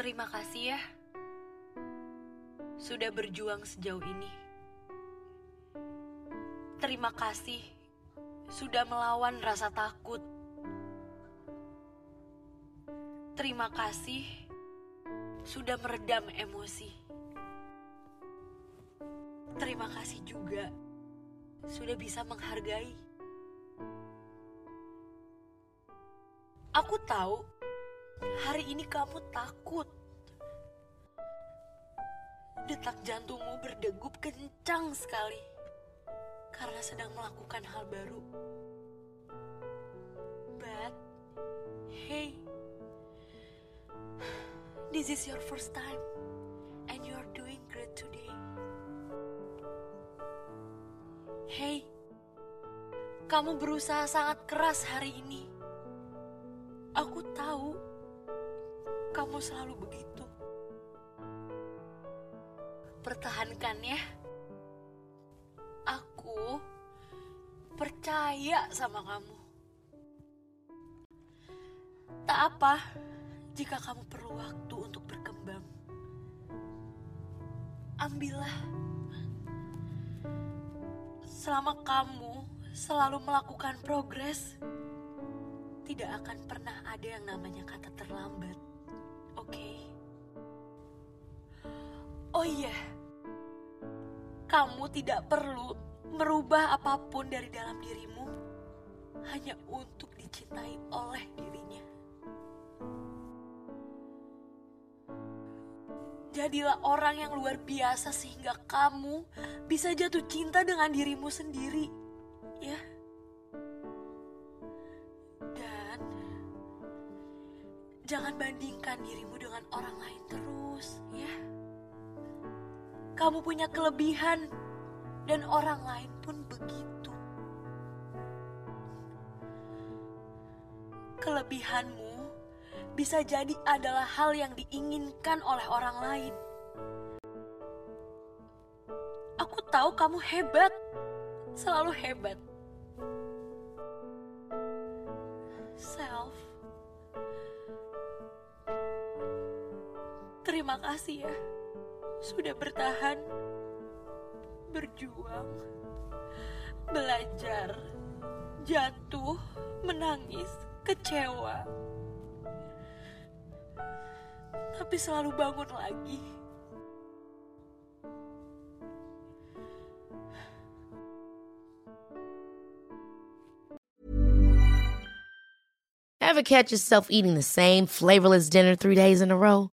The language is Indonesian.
Terima kasih ya sudah berjuang sejauh ini. Terima kasih sudah melawan rasa takut. Terima kasih sudah meredam emosi. Terima kasih juga sudah bisa menghargai. Aku tahu hari ini kamu takut. Detak jantungmu berdegup kencang sekali karena sedang melakukan hal baru. But, hey, this is your first time and you are doing great today. Hey, kamu berusaha sangat keras hari ini. Aku tahu kamu selalu begitu. Pertahankan ya. Aku percaya sama kamu. Tak apa jika kamu perlu waktu untuk berkembang. Ambillah. Selama kamu selalu melakukan progres, tidak akan pernah ada yang namanya kata terlambat. Oke? Oh iya, kamu tidak perlu merubah apa pun dari dalam dirimu hanya untuk dicintai oleh dirinya. Jadilah orang yang luar biasa sehingga kamu bisa jatuh cinta dengan dirimu sendiri, ya. Jangan bandingkan dirimu dengan orang lain terus, ya. Kamu punya kelebihan dan orang lain pun begitu. Kelebihanmu bisa jadi adalah hal yang diinginkan oleh orang lain. Aku tahu kamu hebat, selalu hebat. Self, terima kasih ya sudah bertahan, berjuang, belajar, jatuh, menangis, kecewa, tapi selalu bangun lagi. Ever catch yourself eating the same flavorless dinner three days in a row?